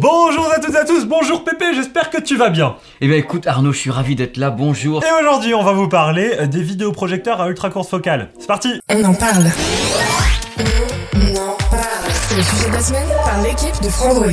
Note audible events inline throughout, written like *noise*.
Bonjour à toutes et à tous, bonjour Pépé, j'espère que tu vas bien. Eh bien écoute Arnaud, je suis ravi d'être là, bonjour. Et aujourd'hui, on va vous parler des vidéoprojecteurs à ultra courte focale. C'est parti On en parle. On en parle. C'est le sujet de la semaine par l'équipe de Frandroid.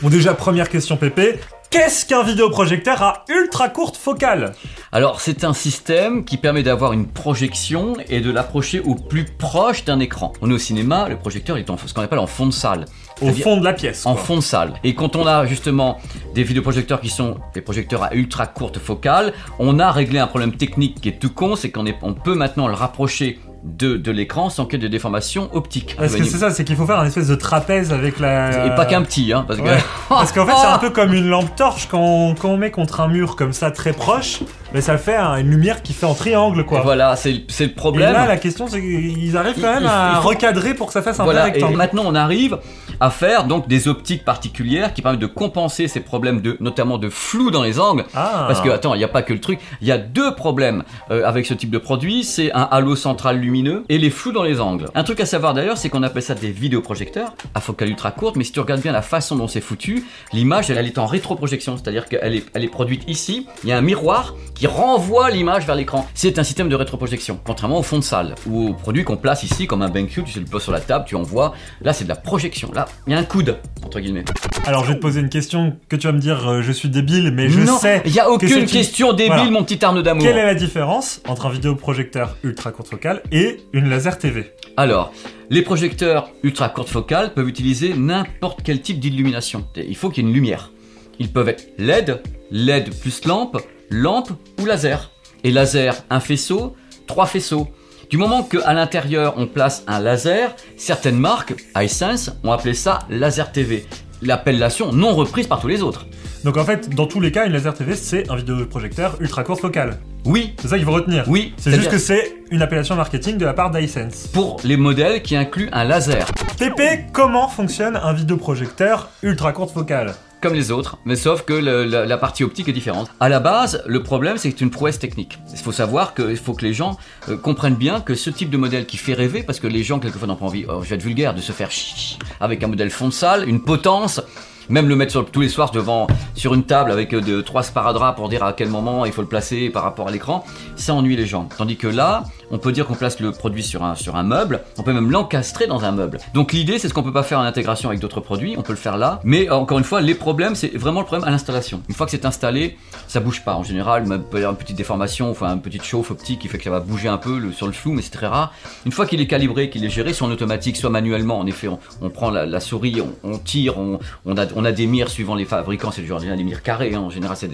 Bon déjà, première question Pépé, qu'est-ce qu'un vidéoprojecteur à ultra courte focale? Alors c'est un système qui permet d'avoir une projection et de l'approcher au plus proche d'un écran. On est au cinéma, le projecteur est en ce qu'on appelle en fond de salle. Au fond de la pièce. En quoi. fond de salle. Et quand on a justement des vidéoprojecteurs qui sont des projecteurs à ultra courte focale, on a réglé un problème technique qui est tout con, c'est qu'on on peut maintenant le rapprocher de, de l'écran sans qu'il y ait de déformation optique. Parce que c'est ça, c'est qu'il faut faire un espèce de trapèze avec la... Et pas qu'un petit, hein, parce que... *laughs* Parce qu'en fait, c'est un peu comme une lampe torche quand on, quand on met contre un mur comme ça très proche, mais ça fait un- une lumière qui fait en triangle quoi. Et voilà, c'est le- le Et problème. là, la question, c'est qu'ils arrivent quand même il- à faut- recadrer pour que ça fasse un Voilà, et rectangle. maintenant on arrive à faire donc des optiques particulières qui permettent de compenser ces problèmes de notamment de flou dans les angles. Ah. Parce que attends, il n'y a pas que le truc, il y a deux problèmes euh, avec ce type de produit, c'est un halo central lumineux et les flous dans les angles. Un truc à savoir d'ailleurs, c'est qu'on appelle ça des vidéoprojecteurs à focale ultra courte, mais si tu regardes bien la façon dont c'est foutu, l'image elle, elle est en rétroprojection, c'est-à-dire qu'elle est, elle est produite ici, il y a un miroir qui renvoie l'image vers l'écran. C'est un système de rétroprojection, contrairement au fond de salle ou au produit qu'on place ici comme un BenQ, tu le poses sur la table, tu envoies. Là, c'est de la projection. Là, il y a un coude entre guillemets. Alors, je vais te poser une question que tu vas me dire, euh, je suis débile, mais je non, sais. il y a que aucune une- question débile, Voilà. mon petit Arnaud d'amour. Quelle est la différence entre un vidéoprojecteur ultra courte focale et une laser TV Alors, les projecteurs ultra courte focale peuvent utiliser n'importe quel type d'illumination. Il faut qu'il y ait une lumière. Ils peuvent être LED, LED plus lampe, lampe ou laser. Et laser, un faisceau, trois faisceaux. Du moment qu'à l'intérieur on place un laser, certaines marques, iSense, ont appelé ça laser TV. L'appellation non reprise par tous les autres. Donc, en fait, dans tous les cas, une laser TV, c'est un vidéoprojecteur ultra courte focale. Oui, C'est ça qu'il faut retenir. oui, C'est juste que c'est une appellation marketing de la part d'iSense. pour les modèles qui incluent un laser. TP, comment fonctionne un vidéoprojecteur ultra courte focale comme les autres, mais sauf que la, partie optique est différente. À la base, le problème, c'est que c'est une prouesse technique. Il faut savoir qu'il faut que les gens euh, comprennent bien que ce type de modèle qui fait rêver, parce que les gens, quelquefois, n'ont pas envie, oh, je vais être vulgaire, de se faire chi avec un modèle fond de salle, une potence, même le mettre sur, tous les soirs devant, sur une table avec euh, trois sparadraps pour dire à quel moment il faut le placer par rapport à l'écran, ça ennuie les gens. Tandis que là, on peut dire qu'on place le produit sur un, meuble, on peut même l'encastrer dans un meuble. Donc l'idée, c'est ce qu'on peut pas faire en intégration avec d'autres produits, on peut le faire là, mais euh, encore une fois, les problèmes, c'est vraiment le problème à l'installation. Une fois que c'est installé, ça bouge pas. En général, il peut y avoir une petite déformation, enfin une petite chauffe optique qui fait que ça va bouger un peu sur le flou, mais c'est très rare. Une fois qu'il est calibré, qu'il est géré, soit en automatique, soit manuellement, en effet, on, prend la, souris, on, tire, on, a, des mires suivant les fabricants, c'est genre des mires carrées, hein. en général c'est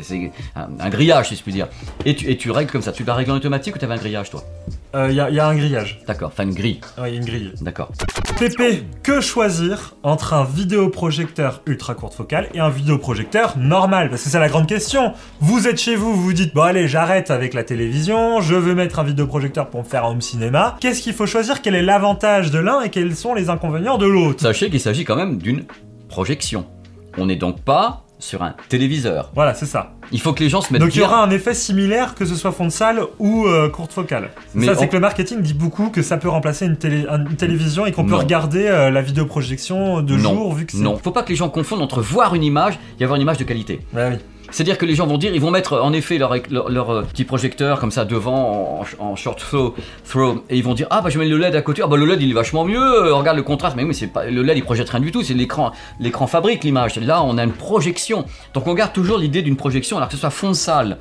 un grillage si je puis dire. Et tu, et tu règles comme ça. Tu la règles en automatique ou tu avais un grillage toi? Il Euh, y, a- y a un grillage. D'accord, enfin une grille, Oui, une grille. d'accord. TP, que choisir entre un vidéoprojecteur ultra courte focale et un vidéoprojecteur normal? Parce que c'est la grande question. Vous êtes chez vous, vous vous dites, bon allez, j'arrête avec la télévision, je veux mettre un vidéoprojecteur pour me faire un home cinéma. Qu'est-ce qu'il faut choisir? Quel est l'avantage de l'un et quels sont les inconvénients de l'autre? Sachez qu'il s'agit quand même d'une projection. On n'est donc pas sur un téléviseur. Voilà, c'est ça. Il faut que les gens se mettent Donc il y aura un effet similaire que ce soit fond de salle ou euh, courte focale. Mais ça, c'est on- que le marketing dit beaucoup que ça peut remplacer une, télé- une télévision et qu'on peut regarder euh, la vidéoprojection de non, jour vu que c'est. non. Faut pas que les gens confondent entre voir une image et avoir une image de qualité. Ouais, oui. C'est-à-dire que les gens vont dire, ils vont mettre en effet leur, leur, leur, euh, petit projecteur comme ça devant en, en short throw, throw, et ils vont dire ah bah je mets le LED à côté, ah bah le LED il est vachement mieux, euh, regarde le contraste, mais oui c'est pas le LED il projette rien du tout, c'est l'écran l'écran fabrique l'image. Là on a une projection, donc on garde toujours l'idée d'une projection, alors que ce soit fond de salle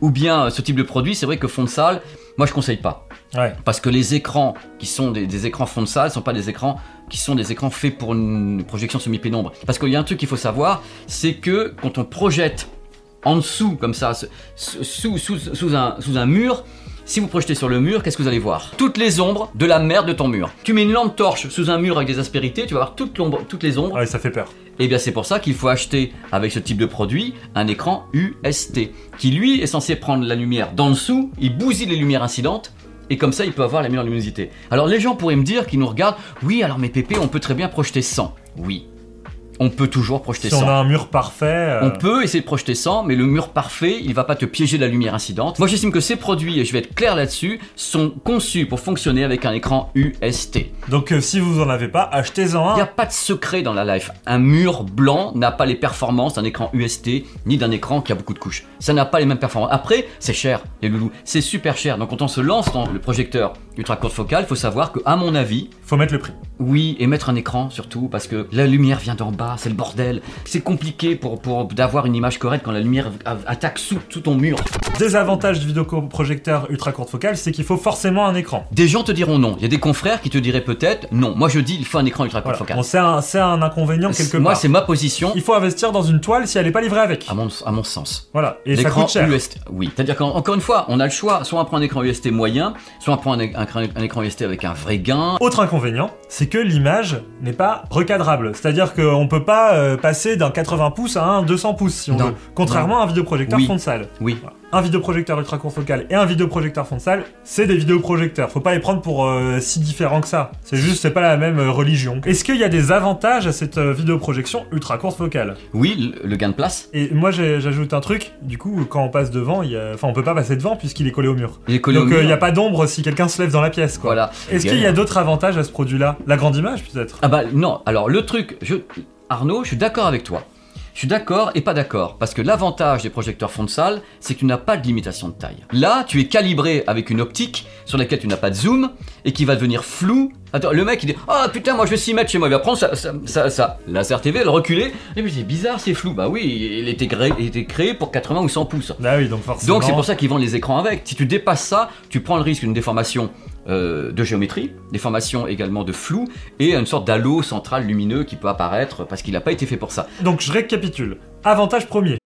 ou bien euh, ce type de produit, c'est vrai que fond de salle, moi je conseille pas. Ouais. Parce que les écrans qui sont des, des écrans fond de salle sont pas des écrans qui sont des écrans faits pour une projection semi-pénombre. Parce qu'il y a un truc qu'il faut savoir, c'est que quand on projette en dessous, comme ça, sous, sous, sous, sous un, sous un mur, Si vous projetez sur le mur, qu'est-ce que vous allez voir? Toutes les ombres de la merde de ton mur. Tu mets une lampe torche sous un mur avec des aspérités, tu vas voir toute l'ombre- toutes les ombres. Ouais, ça fait peur. Et bien c'est pour ça qu'il faut acheter avec ce type de produit un écran UST qui lui est censé prendre la lumière d'en dessous, il bousille les lumières incidentes et comme ça il peut avoir la meilleure luminosité. Alors les gens pourraient me dire qui nous regardent, oui alors mes pépés on peut très bien projeter 100. Oui. On peut toujours projeter Si on 100. a un mur parfait. euh, On peut essayer de projeter 100, mais le mur parfait, il va pas te piéger la lumière incidente. Moi, j'estime que ces produits, et je vais être clair là-dessus, sont conçus pour fonctionner avec un écran UST. Donc euh, si vous en avez pas, achetez-en Il n'y a un. pas de secret dans la life. Un mur blanc n'a pas les performances d'un écran UST, ni d'un écran qui a beaucoup de couches. Ça n'a pas les mêmes performances. Après, c'est cher, les loulous. C'est super cher. Donc quand on se lance dans le projecteur ultra courte focale, il faut savoir que, à mon avis, Faut mettre le prix. oui, et mettre un écran surtout, parce que la lumière vient d'en bas, c'est le bordel. C'est compliqué pour, pour d'avoir une image correcte quand la lumière attaque sous, sous ton mur. Désavantage du vidéoprojecteur ultra courte focale, c'est qu'il faut forcément un écran. Des gens te diront non. Il y a des confrères qui te diraient peut-être non. Moi je dis il faut un écran ultra courte Voilà. focale. Bon, c'est un, c'est un inconvénient quelque Moi part. c'est ma position, Il faut investir dans une toile si elle est pas livrée avec. à mon, à mon sens. Voilà. Et ça L'écran coûte cher. UST, oui. C'est-à-dire qu'encore une fois, on a le choix. Soit on prend un écran UST moyen, soit on prend un, un- un écran UST avec un vrai gain. Autre inconvénient, c'est que l'image n'est pas recadrable. C'est-à-dire qu'on peut pas euh, passer d'un 80 pouces à un 200 pouces si on Non. veut. Contrairement à un vidéoprojecteur Oui. fond de salle. Oui. Voilà. Un vidéoprojecteur ultra court focal et un vidéoprojecteur fond de salle, c'est des vidéoprojecteurs. Faut pas les prendre pour euh, si différents que ça. C'est juste, c'est pas la même euh, religion. Est-ce qu'il y a des avantages à cette euh, vidéoprojection ultra courte focale Oui, le, gain de place. Et moi, j'ajoute un truc. Du coup, quand on passe devant, il y a... enfin, on peut pas passer devant puisqu'il est collé au mur. Il est collé Donc, il n'y a pas d'ombre si quelqu'un se lève dans la pièce, quoi. Voilà. Est-ce qu'il y a d'autres avantages à ce produit-là? La grande image, peut-être? Ah bah non, alors le truc, je... Arnaud, je suis d'accord avec toi. Je suis d'accord et pas d'accord, parce que l'avantage des projecteurs fond de salle, c'est que tu n'as pas de limitation de taille. Là, tu es calibré avec une optique sur laquelle tu n'as pas de zoom et qui va devenir flou. Attends, le mec il dit Ah putain, moi je vais 6 mètres chez moi, il va prendre ça, ça, ça, ça. laser TV, le reculer, et puis c'est bizarre, c'est flou. Bah oui, il était, créé, il était créé pour 80 ou 100 pouces. Ah oui, donc forcément. Donc c'est pour ça qu'ils vendent les écrans avec. Si tu dépasses ça, tu prends le risque d'une déformation euh, de géométrie, déformation également de flou et une sorte d'halo central lumineux qui peut apparaître parce qu'il n'a pas été fait pour ça. Donc je récapitule. Avantage premier.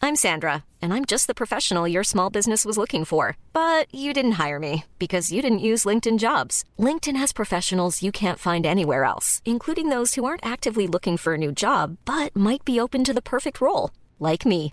I'm Sandra, and I'm just the professional your small business was looking for. But you didn't hire me because you didn't use LinkedIn jobs. LinkedIn has professionals you can't find anywhere else, including those who aren't actively looking for a new job but might be open to the perfect role, like me.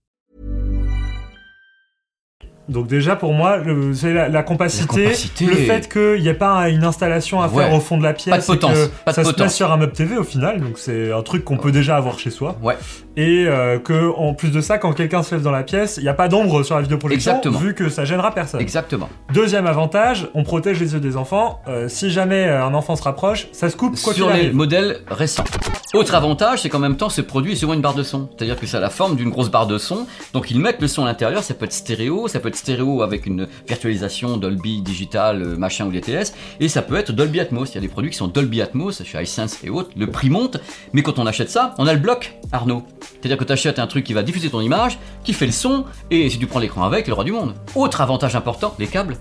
Donc déjà pour moi, le- c'est la, la compacité, La compacité. le fait qu'il n'y ait pas une installation à faire au fond de la pièce, Pas de potence, et que pas de ça se potence. passe sur un meuble TV au final, donc c'est un truc qu'on peut déjà avoir chez soi. Ouais. Et euh, que en plus de ça, quand quelqu'un se lève dans la pièce, il n'y a pas d'ombre sur la vidéoprojection, Exactement. vu que ça gênera personne. Exactement. Deuxième avantage, on protège les yeux des enfants. Euh, si jamais euh, un enfant se rapproche, ça se coupe quoi Sur les arrive. modèles récents. Autre avantage, c'est qu'en même temps, ce produit est souvent une barre de son. C'est-à-dire que ça a la forme d'une grosse barre de son. Donc ils mettent le son à l'intérieur. Ça peut être stéréo, ça peut être stéréo avec une virtualisation Dolby Digital, euh, machin ou DTS. Et ça peut être Dolby Atmos. Il y a des produits qui sont Dolby Atmos chez iSense et autres. Le prix monte. Mais quand on achète ça, on a le bloc, Arnaud. C'est-à-dire que tu achètes un truc qui va diffuser ton image, qui fait le son. Et si tu prends l'écran avec, le roi du monde. Autre avantage important, les câbles.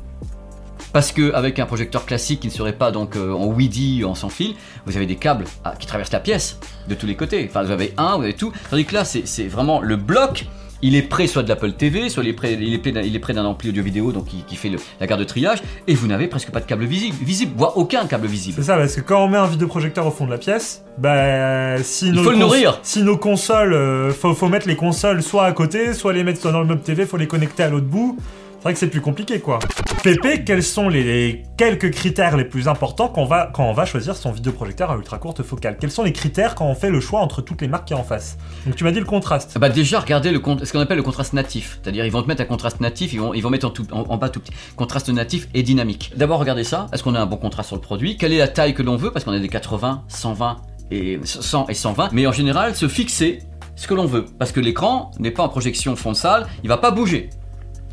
Parce que avec un projecteur classique qui ne serait pas donc euh, en WIDI en sans fil, vous avez des câbles ah, qui traversent la pièce de tous les côtés. Enfin, vous avez un, vous avez tout. Tandis que là, c'est vraiment le bloc. Il est près soit de l'Apple TV, soit il est près, il est près d'un- il ampli audio-vidéo, donc qui, qui fait le- la garde de triage, et vous n'avez presque pas de câble visible, visible, voire aucun câble visible. C'est ça, parce que quand on met un vidéoprojecteur au fond de la pièce, bah si nos faut le nourrir. Si nos consoles, euh, faut, faut mettre les consoles soit à côté, soit les mettre soit dans le meuble TV, faut les connecter à l'autre bout. C'est vrai que c'est plus compliqué, quoi. Pépé, quels sont les, quelques critères les plus importants quand on, va, choisir son vidéoprojecteur à ultra courte focale? Quels sont les critères quand on fait le choix entre toutes les marques qui en face? Donc tu m'as dit le contraste. Bah déjà, regardez le ce qu'on appelle le contraste natif. C'est-à-dire, ils vont te mettre un contraste natif, ils vont, ils vont mettre en, tout- en- bas tout petit. Contraste natif et dynamique. D'abord, regardez ça. Est-ce qu'on a un bon contraste sur le produit? Quelle est la taille que l'on veut? Parce qu'on a des 80, 120 et 100 et 120. Mais en général, se fixer ce que l'on veut. Parce que l'écran n'est pas en projection salle, il va pas bouger.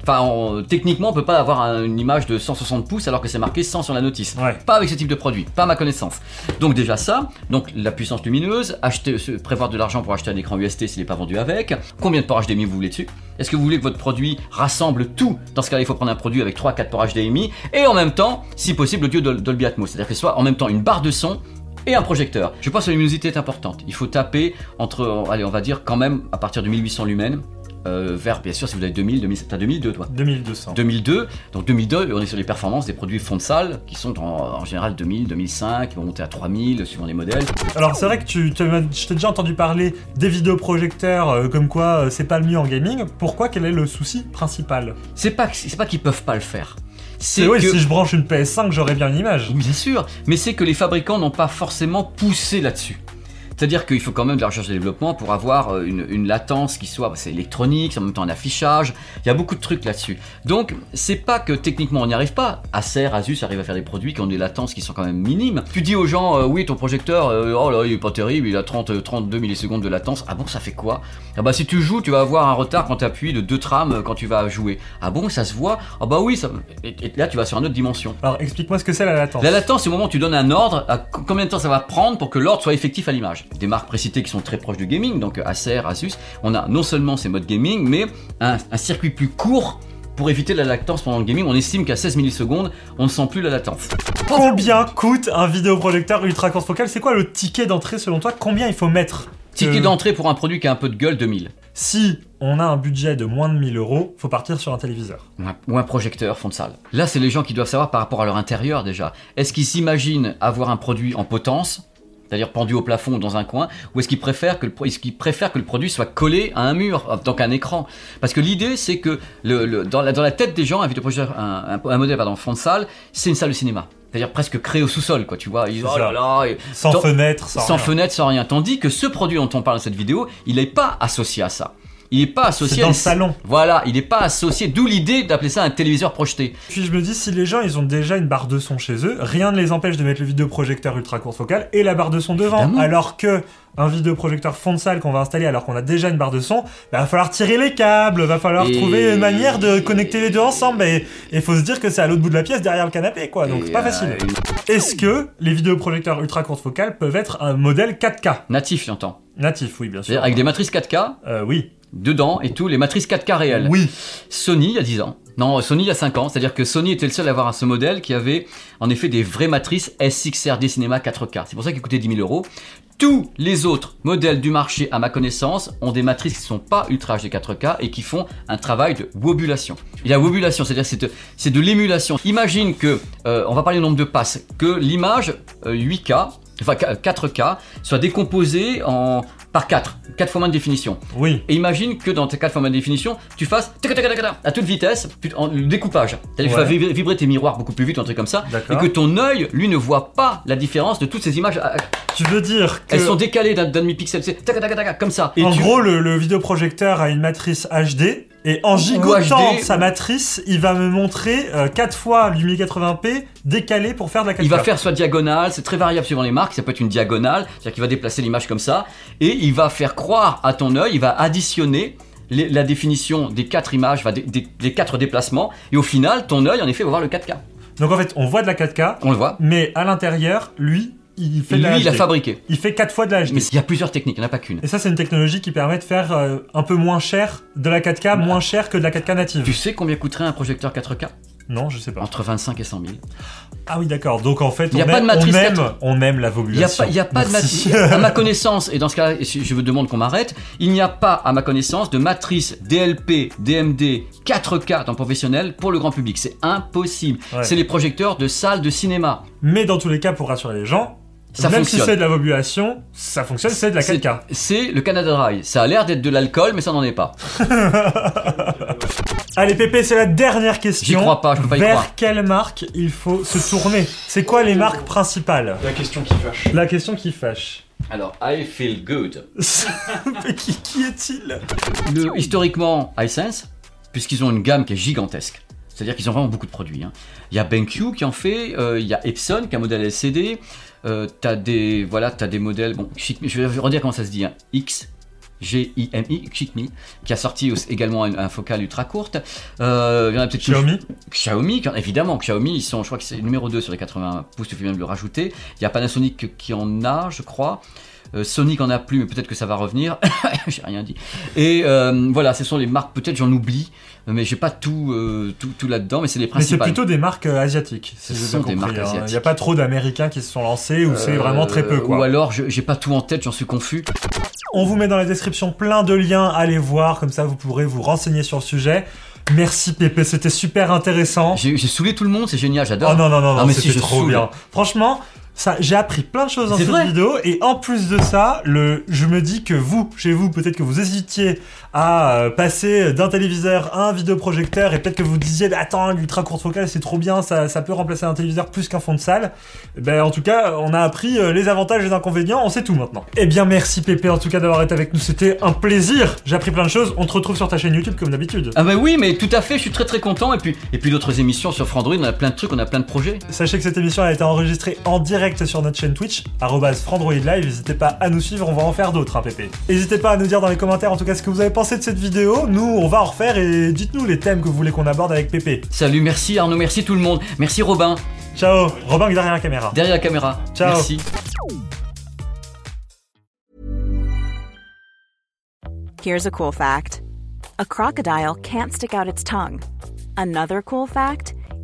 Enfin, on- techniquement, on peut pas avoir un- une image de 160 pouces alors que c'est marqué 100 sur la notice. Ouais. Pas avec ce type de produit, pas à ma connaissance. Donc déjà ça, donc la puissance lumineuse, acheter, se- prévoir de l'argent pour acheter un écran UST s'il n'est pas vendu avec. Combien de ports HDMI vous voulez dessus? Est-ce que vous voulez que votre produit rassemble tout? Dans ce cas-là, il faut prendre un produit avec 3-4 ports HDMI et en même temps, si possible, l'audio Dol- Dolby Atmos. C'est-à-dire que ce soit en même temps une barre de son et un projecteur. Je pense que la luminosité est importante. Il faut taper entre, allez, on va dire quand même à partir de 1800 lumens. Euh, vers, bien sûr, si vous avez 2000, 2000 t'as 2002 toi 2200. 2002, donc 2002, on est sur les performances des produits fond de salle qui sont en, en général 2000, 2005, ils vont monter à 3000 suivant les modèles. Alors c'est vrai que tu, tu je t'ai déjà entendu parler des vidéoprojecteurs euh, comme quoi euh, c'est pas le mieux en gaming. Pourquoi? Quel est le souci principal? C'est pas, pas qu'ils peuvent pas le faire. C'est oui, que, si je branche une PS5, j'aurais bien une image. bien sûr, mais c'est que les fabricants n'ont pas forcément poussé là-dessus. C'est-à-dire qu'il faut quand même de la recherche et développement pour avoir euh, une, une latence qui soit, c'est électronique, c'est en même temps un affichage, il y a beaucoup de trucs là-dessus. Donc, c'est pas que techniquement on n'y arrive pas. Acer, Asus arrive à faire des produits qui ont des latences qui sont quand même minimes. Tu dis aux gens, euh, oui, ton projecteur, euh, oh là, il est pas terrible, il a 30, euh, 32 millisecondes de latence. Ah bon, ça fait quoi? Ah bah, si tu joues, tu vas avoir un retard quand tu appuies de 2 trames euh, quand tu vas jouer. Ah bon, ça se voit? Ah bah oui, ça... et, et là, tu vas sur une autre dimension. Alors explique-moi ce que c'est la latence. La latence, c'est au moment où tu donnes un ordre, à co- combien de temps ça va prendre pour que l'ordre soit effectif à l'image? Des marques précitées qui sont très proches du gaming, donc Acer, Asus, on a non seulement ces modes gaming, mais un, un circuit plus court pour éviter la latence pendant le gaming. On estime qu'à 16 millisecondes, on ne sent plus la latence. Combien coûte un vidéoprojecteur ultra courte focale? C'est quoi le ticket d'entrée selon toi? Combien il faut mettre? Ticket que- d'entrée pour un produit qui a un peu de gueule, 2000. Si on a un budget de moins de 1000 euros, faut partir sur un téléviseur. Ou un, ou un projecteur fond de salle. Là, c'est les gens qui doivent savoir par rapport à leur intérieur déjà. Est-ce qu'ils s'imaginent avoir un produit en potence? C'est-à-dire pendu au plafond ou dans un coin, ou est-ce qu'ils préfèrent que le, est-ce qu'ils préfèrent que le produit soit collé à un mur, donc un écran? Parce que l'idée, c'est que le, le- dans, la, dans la tête des gens, un vidéoprojecteur, un, un, un modèle pardon, fond de salle, c'est une salle de cinéma. C'est-à-dire presque créé au sous-sol, quoi, tu vois. Ils, oh là là, et- Sans Tant- fenêtre, sans, sans rien. fenêtre, sans rien. Tandis que ce produit dont on parle dans cette vidéo, il n'est pas associé à ça. Il n'est pas associé C'est dans le salon. Voilà, il n'est pas associé, d'où l'idée d'appeler ça un téléviseur projeté. Puis je me dis, si les gens ils ont déjà une barre de son chez eux, rien ne les empêche de mettre le vidéoprojecteur ultra courte focale et la barre de son devant. Évidemment. Alors que un vidéoprojecteur fond de salle qu'on va installer alors qu'on a déjà une barre de son, bah, va falloir tirer les câbles, va falloir Et- trouver une manière de connecter les deux ensemble. Et il faut se dire que c'est à l'autre bout de la pièce derrière le canapé, quoi. Donc c'est pas euh, facile. Est-ce que les vidéoprojecteurs ultra courte focale peuvent être un modèle 4K Natif, j'entends. Natif, oui, bien sûr. Avec des matrices 4K Euh, oui. Dedans et tout, les matrices 4K réelles. Oui. Sony il y a 10 ans. Non, Sony il y a 5 ans. C'est-à-dire que Sony était le seul à avoir ce modèle qui avait en effet des vraies matrices SXRD Cinema 4K. C'est pour ça qu'il coûtait 10 000 euros. Tous les autres modèles du marché, à ma connaissance, ont des matrices qui ne sont pas Ultra HD 4K et qui font un travail de wobulation. Et la wobulation, c'est-à-dire c'est de, c'est de l'émulation. Imagine que, euh, on va parler du nombre de passes, que l'image euh, 8K, enfin 4K, soit décomposée en par 4, 4 fois moins de définition. Oui. Et imagine que dans tes 4 formats de définition, tu fasses à toute vitesse, en- découpage. C'est-à-dire que Ouais. tu vas vibrer, tes miroirs beaucoup plus vite, un truc comme ça. Et que ton œil, lui, ne voit pas la différence de toutes ces images. Ah, Tu veux dire que Elles sont décalées d'un demi-pixel, c'est tac, tac, tac, tac, comme ça. Et en tu- gros, le, le vidéoprojecteur a une matrice HD et en gigotant HD. sa matrice, il va me montrer 4 fois du 1080p décalé pour faire de la 4K. il va faire soit diagonale, c'est très variable suivant les marques, ça peut être une diagonale, c'est-à-dire qu'il va déplacer l'image comme ça, et il va faire croire à ton œil, il va additionner les- la définition des quatre images, va des, des- des quatre déplacements, et au final, ton œil, en effet, va voir le 4K. Donc en fait, on voit de la 4K, On le voit. mais à l'intérieur, lui, il fait Lui, il a fabriqué. Il fait 4 fois de la HD. Mais il y a plusieurs techniques, il n'y en a pas qu'une. Et ça, c'est une technologie qui permet de faire euh, un peu moins cher de la 4K, moins cher que de la 4K native. Tu sais combien coûterait un projecteur 4K Non, je sais pas. Entre 25 et 100 000. Ah oui, d'accord. Donc en fait, y a on, pas aime, de matrice on, aime, 4. on aime la Il n'y a pas, il y a pas de matrice. À ma connaissance, et dans ce cas, je vous demande qu'on m'arrête, il n'y a pas, à ma connaissance, de matrice DLP, DMD 4K dans le professionnel pour le grand public. C'est impossible. Ouais. C'est les projecteurs de salles de cinéma. Mais dans tous les cas, pour rassurer les gens, Ça même fonctionne. si c'est de la vobulation, ça fonctionne, c'est de la C'est- 4K. C'est le Canada Dry. Ça a l'air d'être de l'alcool, mais ça n'en est pas. *laughs* Allez Pépé, c'est la dernière question. J'y crois pas, je peux pas y Vers croire. quelle marque il faut se tourner C'est quoi les marques principales La question qui fâche. La question qui fâche. Alors, I feel good. *laughs* Mais qui, qui est-il Le- historiquement, iSense, puisqu'ils ont une gamme qui est gigantesque. C'est-à-dire qu'ils ont vraiment beaucoup de produits. hein. Il y a BenQ qui en fait, euh, il y a Epson qui a un modèle LCD. Euh, t'as des voilà, des modèles. Bon, je vais redire comment ça se dit. hein. X. G-I-M-I, Xiaomi, qui a sorti également un, un focal ultra courte. Euh, il y en a peut-être Xiaomi Xiaomi, évidemment, Xiaomi, ils sont, je crois que c'est numéro 2 sur les 80 pouces, tu bien de le rajouter. Il y a Panasonic qui en a, je crois. Euh, Sonic en a plus, mais peut-être que ça va revenir. *laughs* j'ai rien dit. Et euh, voilà, ce sont les marques, peut-être j'en oublie, mais j'ai pas tout, euh, tout, tout là-dedans, mais c'est les Mais c'est principales. plutôt des marques asiatiques. Si Ce sont des marques hein. Il asiatiques. n'y a pas trop d'Américains qui se sont lancés ou c'est vraiment très peu quoi. Ou alors, j'ai pas tout en tête, j'en suis confus. On vous met dans la description plein de liens, allez voir, comme ça vous pourrez vous renseigner sur le sujet. Merci Pépé, c'était super intéressant. J'ai saoulé tout le monde, c'est génial, j'adore. Oh non, non, non, Ah, non mais c'était trop saoule. bien. Franchement, ça, j'ai appris plein de choses dans cette vrai. vidéo et en plus de ça, le, je me dis que vous, chez vous, peut-être que vous hésitiez à euh, passer d'un téléviseur à un vidéoprojecteur et peut-être que vous disiez, bah, attends, l'ultra courte focale c'est trop bien, ça, ça peut remplacer un téléviseur plus qu'un fond de salle. Eh Ben, en tout cas, on a appris euh, les avantages et les inconvénients, on sait tout maintenant. Eh bien, merci Pépé en tout cas d'avoir été avec nous, c'était un plaisir. J'ai appris plein de choses, on te retrouve sur ta chaîne YouTube comme d'habitude. Ah bah oui, mais tout à fait, je suis très très content. Et puis, et puis d'autres émissions sur Frandroid, on a plein de trucs, on a plein de projets. Sachez que cette émission a été enregistrée en direct sur notre chaîne Twitch, arrobase frandroid live. N'hésitez pas à nous suivre, on va en faire d'autres, hein, Pépé. N'hésitez pas à nous dire dans les commentaires en tout cas ce que vous avez pensé de cette vidéo. Nous, on va en refaire et dites-nous les thèmes que vous voulez qu'on aborde avec Pépé. Salut, merci Arnaud, merci tout le monde. Merci Robin, Ciao, Robin derrière la caméra. derrière la caméra. Ciao. Merci. Here's a cool fact a crocodile can't stick out its tongue. Another cool fact